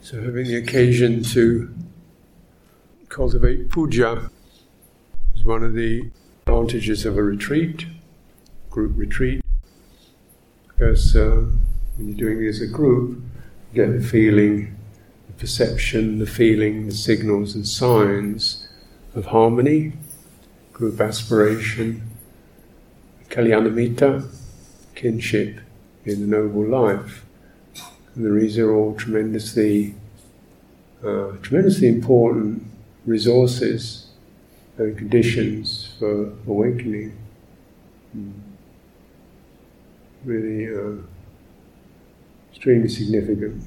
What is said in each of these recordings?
So, having the occasion to cultivate puja is one of the advantages of a retreat, group retreat, because uh, when you're doing it as a group, you get the feeling, the perception, the feeling, the signals and signs of harmony, group aspiration, kalyanamitta, kinship in the noble life. And these are all tremendously, uh, tremendously important resources and conditions for awakening. Mm. Really uh, extremely significant.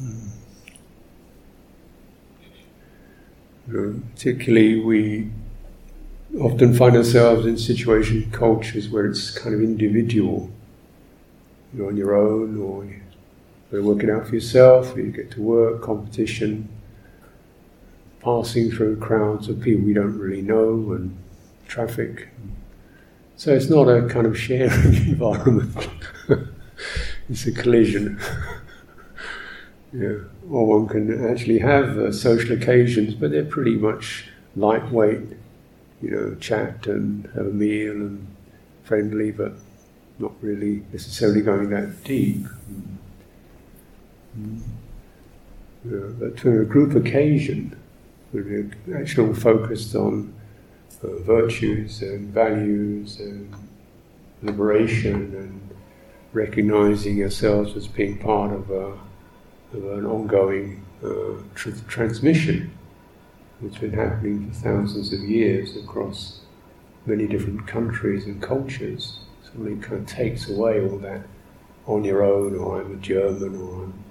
mm. particularly, we often find ourselves in situations, cultures where it's kind of individual. You're on your own, or you're working out for yourself, or you get to work, competition, passing through crowds of people we don't really know, and traffic. So it's not a kind of sharing environment, it's a collision. yeah. Or one can actually have uh, social occasions, but they're pretty much lightweight you know, chat and have a meal and friendly, but not really necessarily going that deep. Mm. Yeah, but to a group occasion, we're actually all focused on uh, virtues and values and liberation and recognizing ourselves as being part of, a, of an ongoing uh, tr- transmission it's been happening for thousands of years across many different countries and cultures. Suddenly kind of takes away all that on your own, or I'm a German, or I'm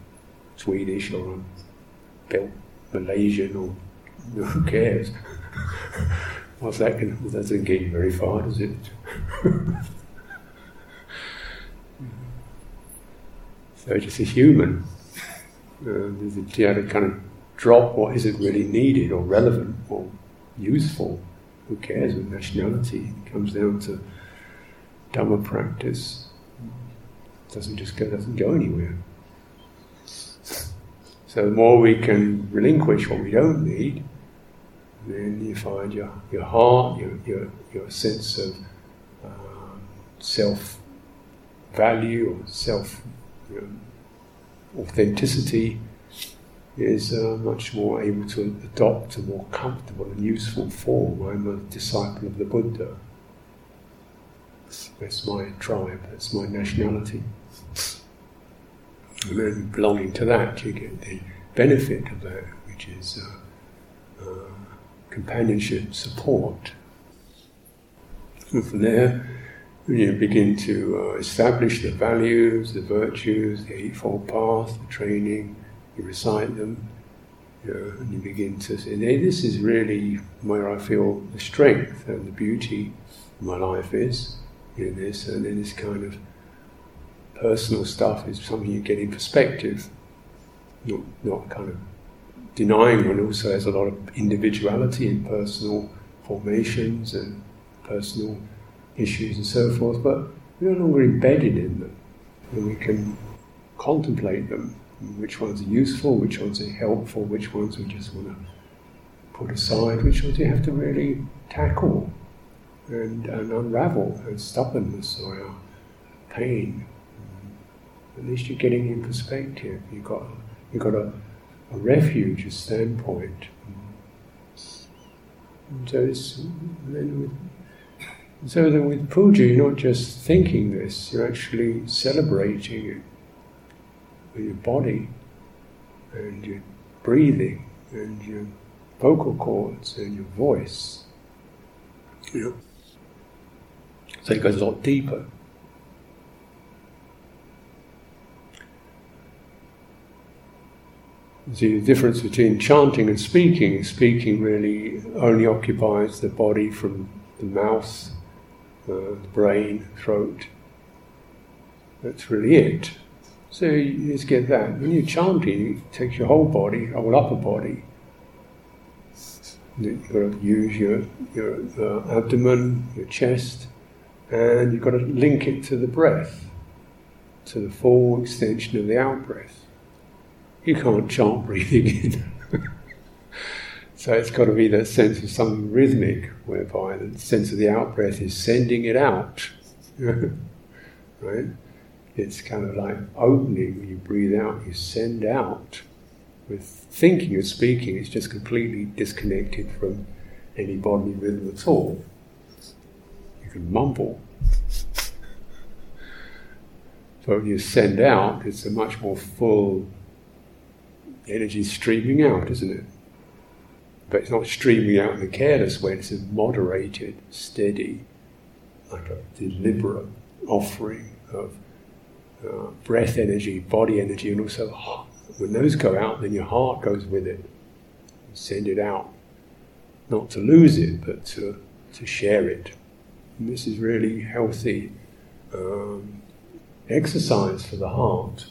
Swedish, or I'm built Malaysian, or who cares? What's that going to, doesn't get you very far, does it? so just a human. Uh, there's a, kind of drop what isn't really needed or relevant or useful. Who cares with nationality? It comes down to Dhamma practice. It doesn't just go doesn't go anywhere. So the more we can relinquish what we don't need, then you find your, your heart, your, your, your sense of um, self value or self you know, authenticity is uh, much more able to adopt a more comfortable and useful form. I'm a disciple of the Buddha. That's my tribe, that's my nationality. And then belonging to that, you get the benefit of that, which is uh, uh, companionship, support. And from there, you begin to uh, establish the values, the virtues, the Eightfold Path, the training, you recite them, you know, and you begin to say, this is really where I feel the strength and the beauty of my life is in this, and then this kind of personal stuff is something you get in perspective, not, not kind of denying one also has a lot of individuality in personal formations and personal issues and so forth, but we're no longer embedded in them, and we can contemplate them which ones are useful, which ones are helpful, which ones we just want to put aside, which ones you have to really tackle and, and unravel, our stubbornness or our pain. At least you're getting in perspective. You've got, you've got a, a refuge, a standpoint. And so, then with, so then with puja, you're not just thinking this, you're actually celebrating it with your body and your breathing and your vocal cords and your voice. Know? So it goes a lot deeper. See the difference between chanting and speaking. Speaking really only occupies the body from the mouth, uh, the brain, throat. That's really it. So you just get that. When you chant chanting, it takes your whole body, whole upper body. You've got to use your, your uh, abdomen, your chest, and you've got to link it to the breath. to the full extension of the out breath. You can't chant breathing in. so it's got to be that sense of something rhythmic, whereby the sense of the out breath is sending it out. right? It's kind of like opening, when you breathe out, you send out. With thinking or speaking, it's just completely disconnected from any bodily rhythm at all. You can mumble. But when you send out, it's a much more full energy streaming out, isn't it? But it's not streaming out in a careless way, it's a moderated, steady, like a deliberate offering of uh, breath energy, body energy, and also when those go out, then your heart goes with it. Send it out, not to lose it, but to, to share it. And this is really healthy um, exercise for the heart.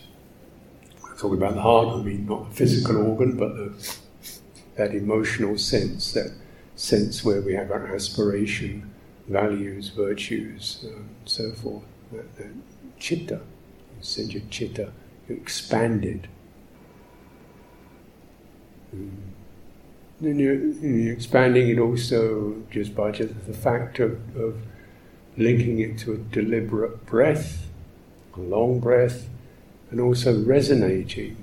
I'm talking about the heart, I mean not the physical organ, but the, that emotional sense, that sense where we have our aspiration, values, virtues, and so forth. That, that chitta, send your chitta, you expand it. Mm. Then you're, you're, expanding it also just by just the fact of, of linking it to a deliberate breath, a long breath, and also resonating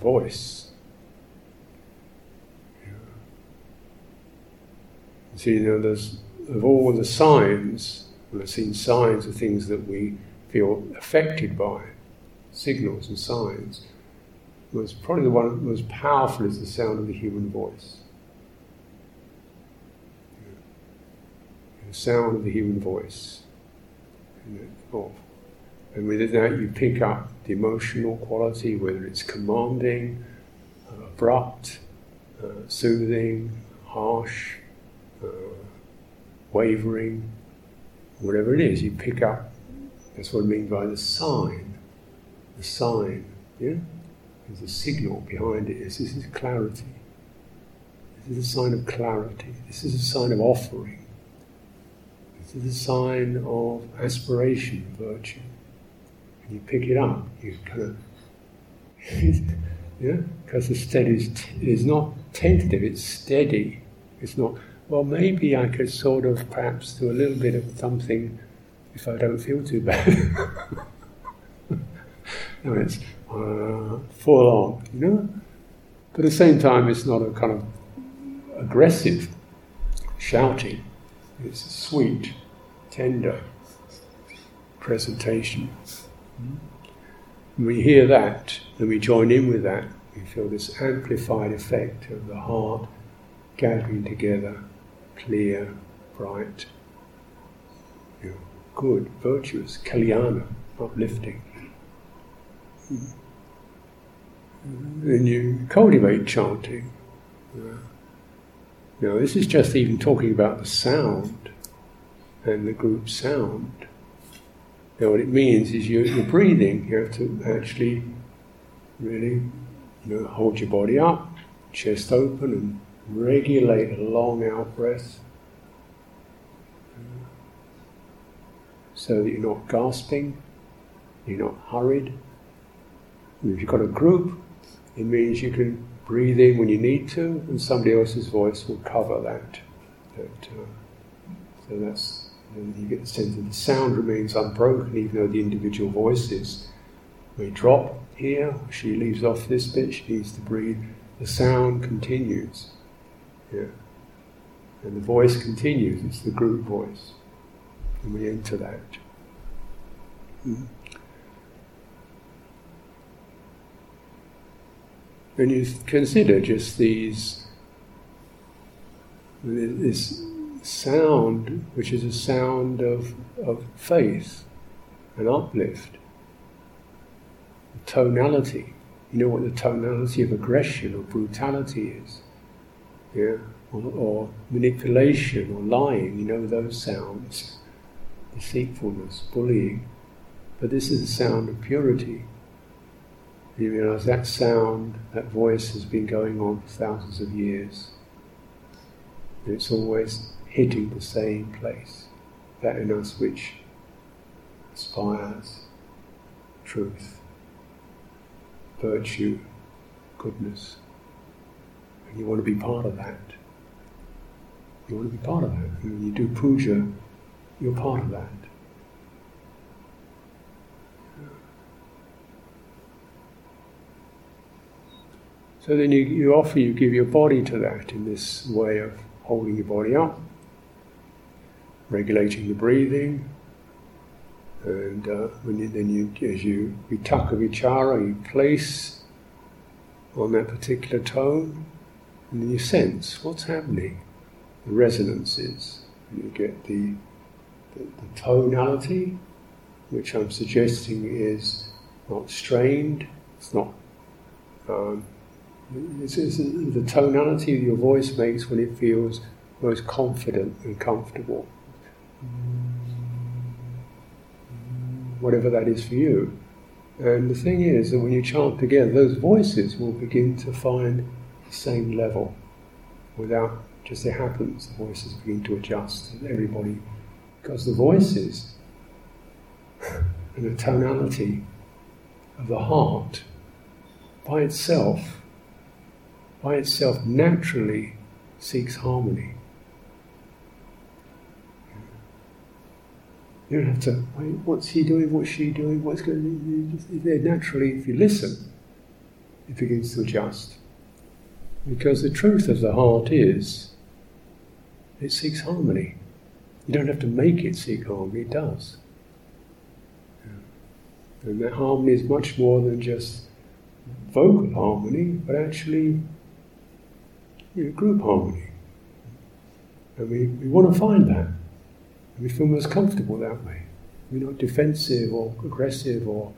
voice. So you know, there's of all the signs, I've seen signs of things that we feel affected by, signals and signs. Was probably the one most powerful is the sound of the human voice. The sound of the human voice. And with that, you pick up the emotional quality, whether it's commanding, uh, abrupt, uh, soothing, harsh, uh, wavering, whatever it is, you pick up. That's what I mean by the sign. The sign, yeah? There's a signal behind it. This is clarity. This is a sign of clarity. This is a sign of offering. This is a sign of aspiration, virtue. And you pick it up, you kind of, yeah, because the steady is, t- is not tentative, it's steady. It's not, well, maybe I could sort of perhaps do a little bit of something if I don't feel too bad. no, it's uh, full on, you know? But at the same time, it's not a kind of aggressive shouting, it's a sweet, tender presentation. When we hear that and we join in with that, we feel this amplified effect of the heart gathering together, clear, bright, good, virtuous, kalyana, uplifting. Then you cultivate chanting. Now, this is just even talking about the sound and the group sound. Now, what it means is you, you're breathing. You have to actually really you know, hold your body up, chest open, and regulate a long out breath so that you're not gasping, you're not hurried. And if you've got a group, it means you can breathe in when you need to, and somebody else's voice will cover that. that uh, so that's you get the sense that the sound remains unbroken, even though the individual voices may drop here. She leaves off this bit. She needs to breathe. The sound continues. Yeah. And the voice continues. It's the group voice. We enter that. Mm. And you consider just these, this sound, which is a sound of, of faith and uplift. The tonality. You know what the tonality of aggression or brutality is? Yeah? Or, or manipulation or lying, you know those sounds. Deceitfulness, bullying. But this is a sound of purity. You realize that sound, that voice has been going on for thousands of years. And it's always hitting the same place, that in us which aspires, truth, virtue, goodness. And you want to be part of that. You want to be part of that. When you do puja, you're part of that. So then you, you offer, you give your body to that in this way of holding your body up, regulating the breathing, and uh, you, then you, as you vitaka vichara, you place on that particular tone, and then you sense what's happening, the resonances. You get the, the, tonality, which I'm suggesting is not strained, it's not. Um, it's, it's the tonality your voice makes when it feels most confident and comfortable. Whatever that is for you. And the thing is that when you chant together, those voices will begin to find the same level without just it happens, the voices begin to adjust, and everybody, because the voices and the tonality of the heart by itself by itself naturally seeks harmony. You don't have to, what's he doing, what's she doing, what's going on? Naturally, if you listen, it begins to adjust. Because the truth of the heart is, it seeks harmony. You don't have to make it seek harmony, it does. And that harmony is much more than just vocal harmony, but actually you know, group harmony. And we, we want to find that. And we feel most comfortable that way. We're not defensive or aggressive or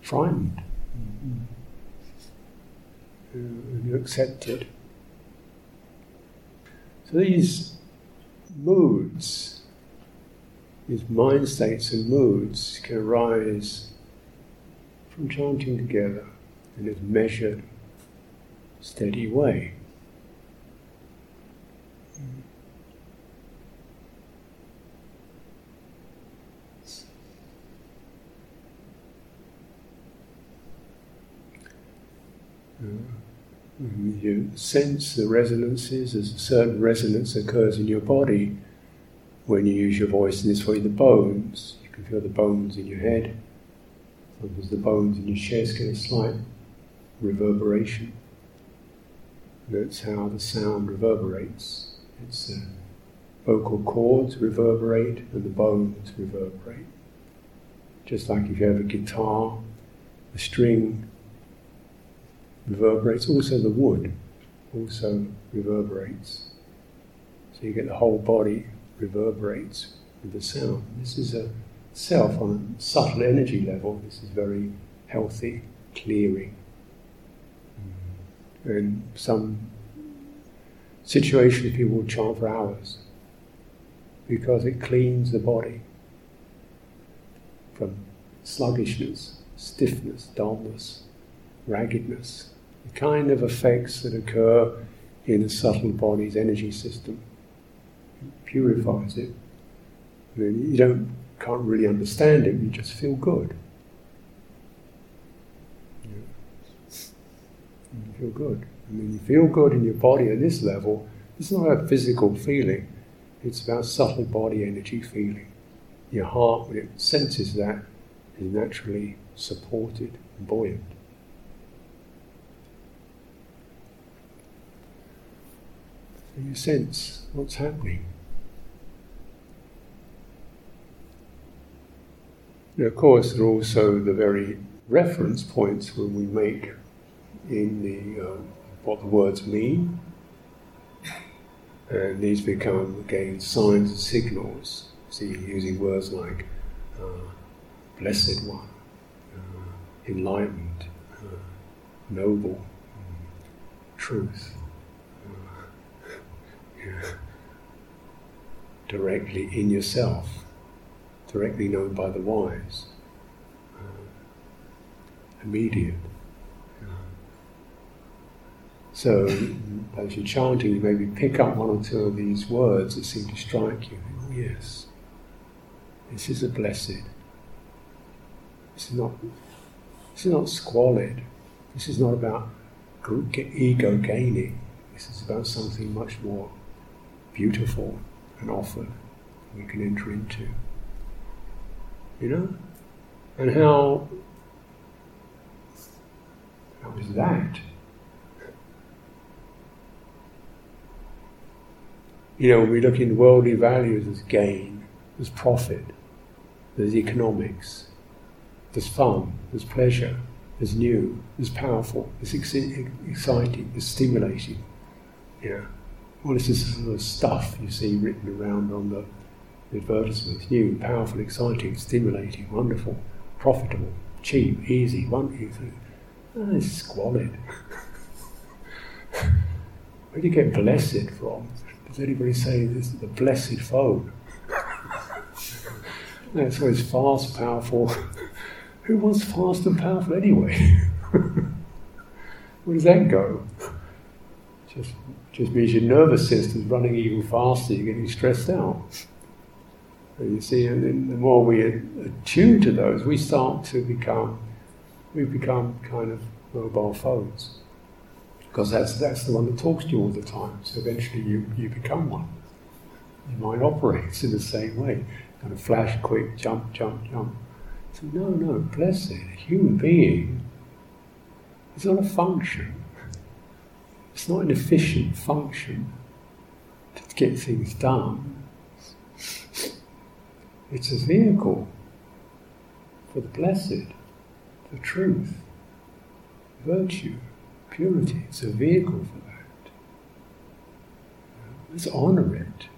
frightened. Mm-hmm. And you accept it. So these moods, these mind states and moods can arise from chanting together in a measured, steady way. Hmm. You sense the resonances, as a certain resonance occurs in your body when you use your voice in this way, the bones. You can feel the bones in your head. Sometimes the bones in your chest get a slight reverberation. That's how the sound reverberates. It's the vocal cords reverberate and the bones reverberate. Just like if you have a guitar, the string reverberates. Also, the wood also reverberates. So you get the whole body reverberates with the sound. This is a self on a subtle energy level. This is very healthy, clearing. Mm. In some situations, people will chant for hours because it cleans the body from sluggishness, stiffness, dullness, raggedness, the kind of effects that occur in a subtle body's energy system. It purifies it. I mean, you don't can't really understand it, you just feel good. You feel good. And when you feel good in your body at this level, it's not a physical feeling, it's about subtle body energy feeling. Your heart, when it senses that, is naturally supported and buoyant. You sense what's happening. Now, of course, there are also the very reference points when we make in the um, what the words mean, and these become again signs and signals. See, using words like uh, blessed one, uh, enlightened, uh, noble, truth directly in yourself, directly known by the wise, uh, immediate. So, as you're chanting, you maybe pick up one or two of these words that seem to strike you. Oh, yes, this is a blessed, This is not, this is not squalid. This is not about ego gaining. This is about something much more beautiful and offered we can enter into. You know? And how how is that? You know, when we look in worldly values as gain, as profit, there's economics, there's fun, there's pleasure, there's new, there's powerful, there's exciting, there's stimulating. Yeah. All this is sort of stuff you see written around on the, advertisements new, powerful, exciting, stimulating, wonderful, profitable, cheap, easy, one easy. Oh, it's squalid. Where do you get blessed from? Does anybody say this is the blessed phone? no, it's always fast, powerful. Who wants fast and powerful anyway? Where does that go? Just, just means your nervous system's running even faster, you're getting stressed out. And you see, and the more we attune to those, we start to become, we become kind of mobile phones. Because that's, that's the one that talks to you all the time. So eventually you, you become one. Your mind operates in the same way. Kind of flash, quick, jump, jump, jump. So no, no, blessed, a human being is not a function. It's not an efficient function to get things done. It's a vehicle for the blessed, for truth, virtue, purity. It's a vehicle for that. Let's honor it.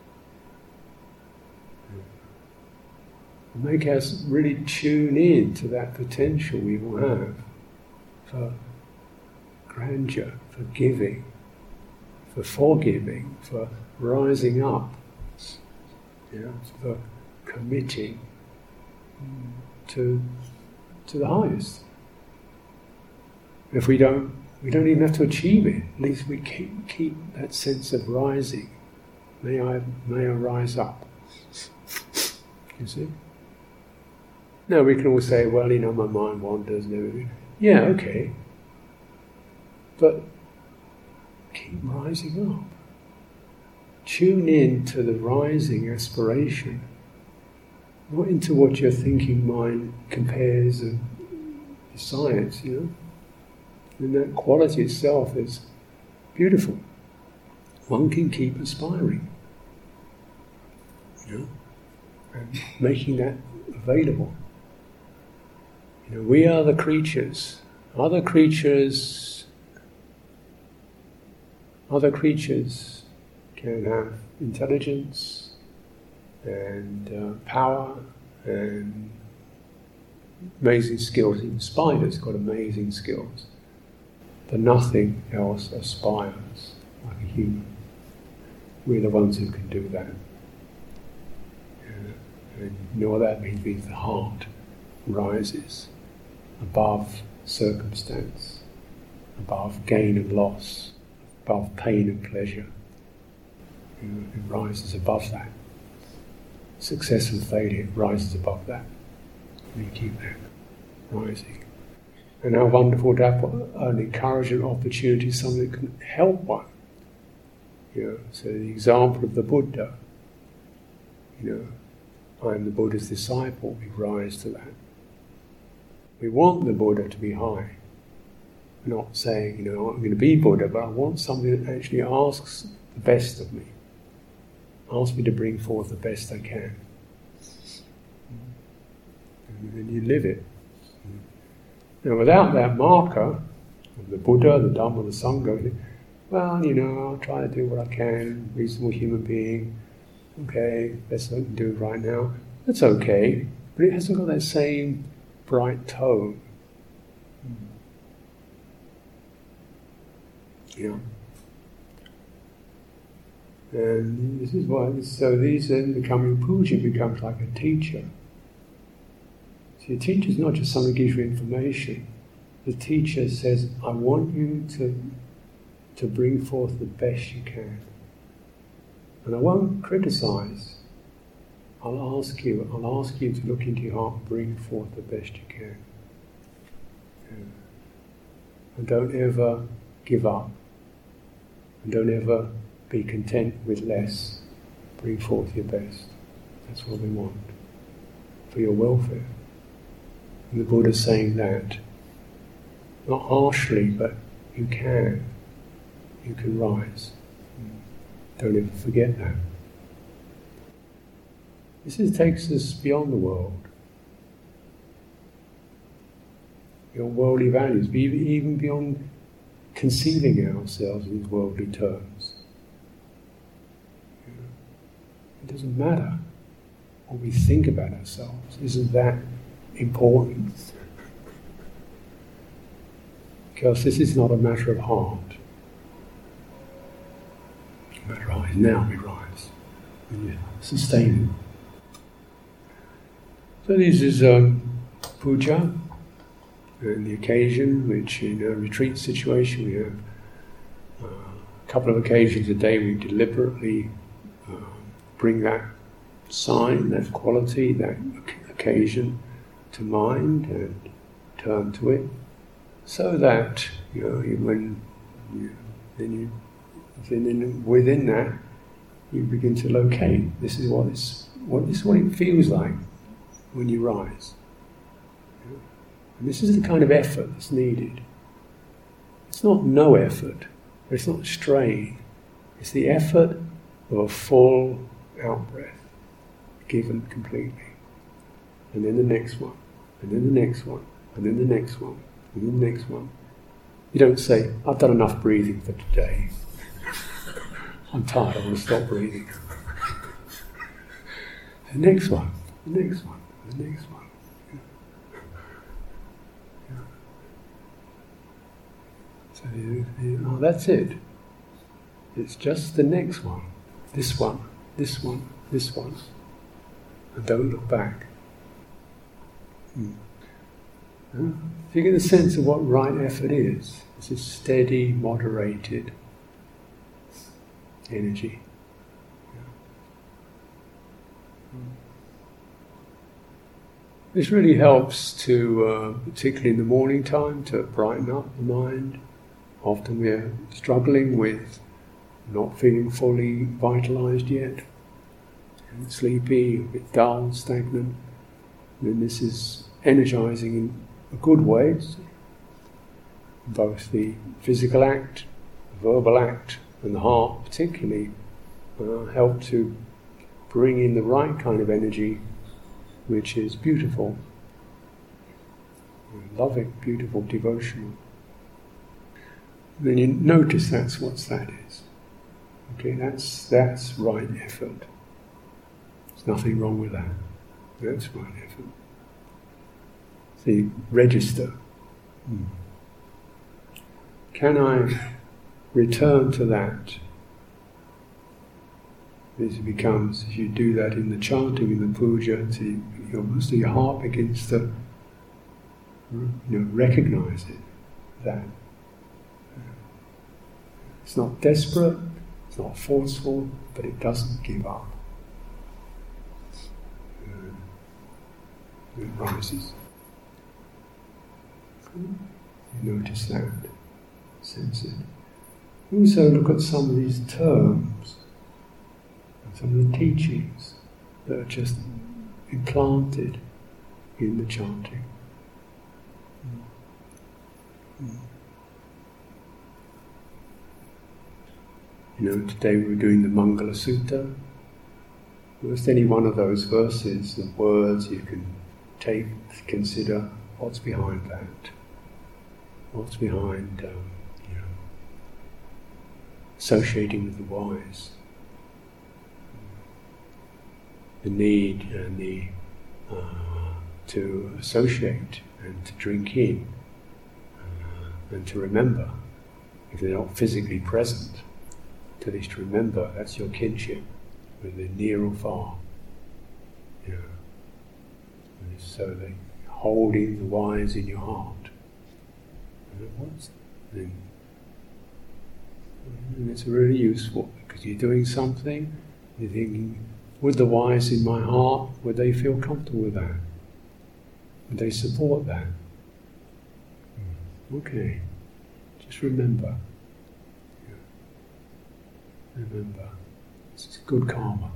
Make us really tune in to that potential we will have for grandeur, for giving, for forgiving, for rising up, yeah, for committing to, to the highest. If we don't, we don't even have to achieve it. At least we keep, keep that sense of rising. May I, may I rise up. You see? Now we can all say, well, you know, my mind wanders. Yeah, okay. But keep rising up. Tune in to the rising aspiration, not into what your thinking mind compares and decides, you know. And that quality itself is beautiful. One can keep aspiring, you know, and making that available. You know, we are the creatures. Other creatures other creatures can have intelligence and uh, power and amazing skills. Even spiders got amazing skills, but nothing else aspires like a human. We're the ones who can do that. And you know what that means? Means the heart rises above circumstance, above gain and loss above pain and pleasure. It rises above that. Success and failure rises above that. And you keep that rising. And how wonderful to have an encouragement opportunity, something that can help one. You know, so the example of the Buddha, you know, I am the Buddha's disciple, we rise to that. We want the Buddha to be high not saying, you know, I'm going to be Buddha, but I want something that actually asks the best of me, asks me to bring forth the best I can. And then you live it. Now, without that marker of the Buddha, the Dhamma, the Sangha, well, you know, I'll try to do what I can, reasonable human being, okay, best I can do right now. That's okay, but it hasn't got that same bright tone. Yeah. And this is why, so these then becoming puja becomes like a teacher. See, a teacher is not just someone who gives you information. The teacher says, I want you to, to bring forth the best you can. And I won't criticize. I'll ask you, I'll ask you to look into your heart and bring forth the best you can. And don't ever give up. And don't ever be content with less. Bring forth your best. That's what we want. For your welfare. And the Buddha's saying that. Not harshly, but you can. You can rise. Don't ever forget that. This is, takes us beyond the world. Your worldly values, even beyond conceiving ourselves in worldly terms. It doesn't matter what we think about ourselves. Isn't that important? Because this is not a matter of heart. Matter of now we rise. And sustain So this is um, puja, and the occasion, which in a retreat situation we have uh, a couple of occasions a day we deliberately uh, bring that sign, that quality, that occasion to mind and turn to it, so that you know when you, then you then within that you begin to locate. This is what it's what this is what it feels like when you rise. And this is the kind of effort that's needed. It's not no effort, it's not strain. It's the effort of a full out breath, given completely. And then the next one, and then the next one, and then the next one, and then the next one. You don't say, I've done enough breathing for today. I'm tired, I want to stop breathing. the next one, the next one, the next one. So you, oh, that's it. It's just the next one, this one, this one, this one. And don't look back. Hmm. If you get a sense of what right effort is, it's a steady, moderated energy. This really helps to, uh, particularly in the morning time, to brighten up the mind. Often we're struggling with not feeling fully vitalized yet, sleepy, a bit dull, stagnant. And this is energizing in a good way, both the physical act, the verbal act, and the heart particularly uh, help to bring in the right kind of energy, which is beautiful, loving, beautiful, devotional. Then you notice that's what that is. Okay, that's that's right effort. There's nothing wrong with that. That's right effort. See, register. Hmm. Can I return to that? This becomes, if you do that in the chanting, in the puja, see, almost your heart begins to you know, recognize it, that. It's not desperate, it's not forceful, but it doesn't give up. It rises. You notice that, sense it. Also look at some of these terms, some of the teachings that are just implanted in the chanting. You know, today we were doing the Mangala Sutta. Just any one of those verses and words you can take, consider what's behind that. What's behind um, associating with the wise. The need and the uh, to associate and to drink in uh, and to remember. If they're not physically present, at least to remember that's your kinship, whether near or far. Yeah. so they holding the wise in your heart. What's then and it's really useful because you're doing something, you're thinking, would the wise in my heart, would they feel comfortable with that? Would they support that? Hmm. Okay, just remember. Remember, is good karma.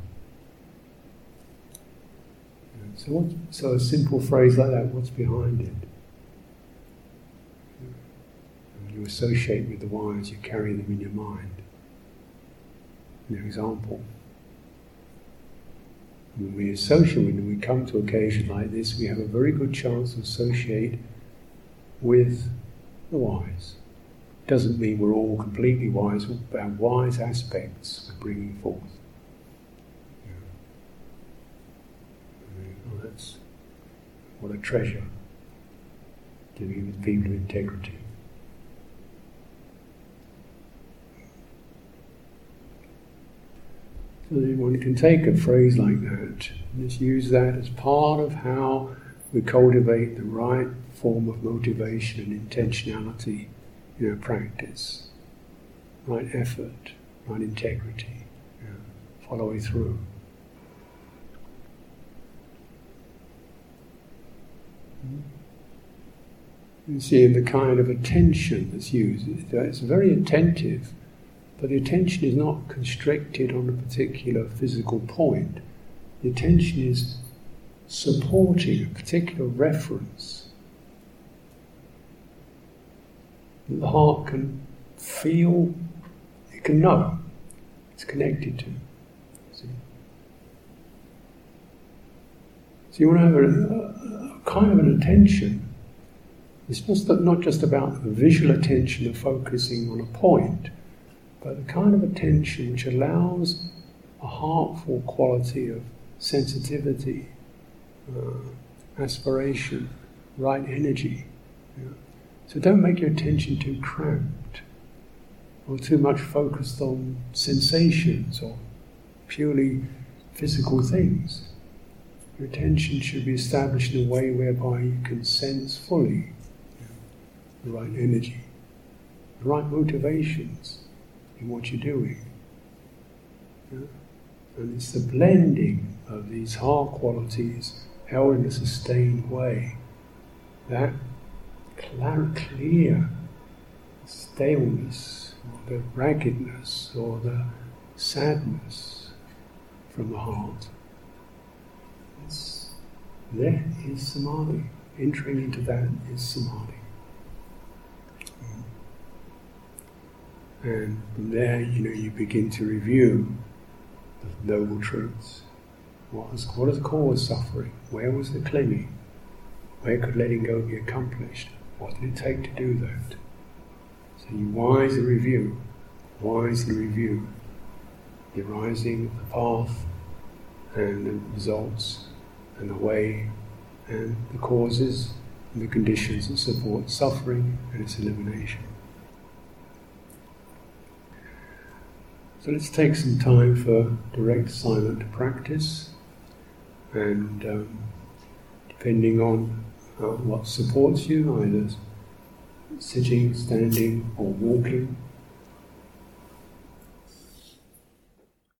So, what, so a simple phrase like that, what's behind it? you associate with the wires, you carry them in your mind. An example. When we associate, when we come to occasion like this, we have a very good chance to associate with the wise. Doesn't mean we're all completely wise, our wise aspects we're bringing forth. Well, that's what a treasure. Dealing with people of integrity. So one can take a phrase like that and just use that as part of how we cultivate the right form of motivation and intentionality in our practice, right effort, right integrity, you know, following through. Hmm? You see in the kind of attention that's used, it's very attentive but the attention is not constricted on a particular physical point. The attention is supporting a particular reference the heart can feel, it can know, it's connected to. See? So you want to have a, a kind of an attention. It's just not just about visual attention of focusing on a point but the kind of attention which allows a heartful quality of sensitivity, uh, aspiration, right energy. So don't make your attention too cramped or too much focused on sensations or purely physical things. Your attention should be established in a way whereby you can sense fully the right energy, the right motivations in what you're doing. Yeah? And it's the blending of these heart qualities held in a sustained way that clear, staleness, or the raggedness, or the sadness from the heart. It's, that is samadhi. Entering into that is samadhi. And from there, you know, you begin to review the noble truths. What has, what has caused suffering? Where was the clinging? Where could letting go be accomplished? What did it take to do that? So you wisely review, wisely review the arising of the path and the results and the way and the causes and the conditions that support suffering and its elimination. So let's take some time for direct silent practice, and um, depending on what supports you, either sitting, standing, or walking,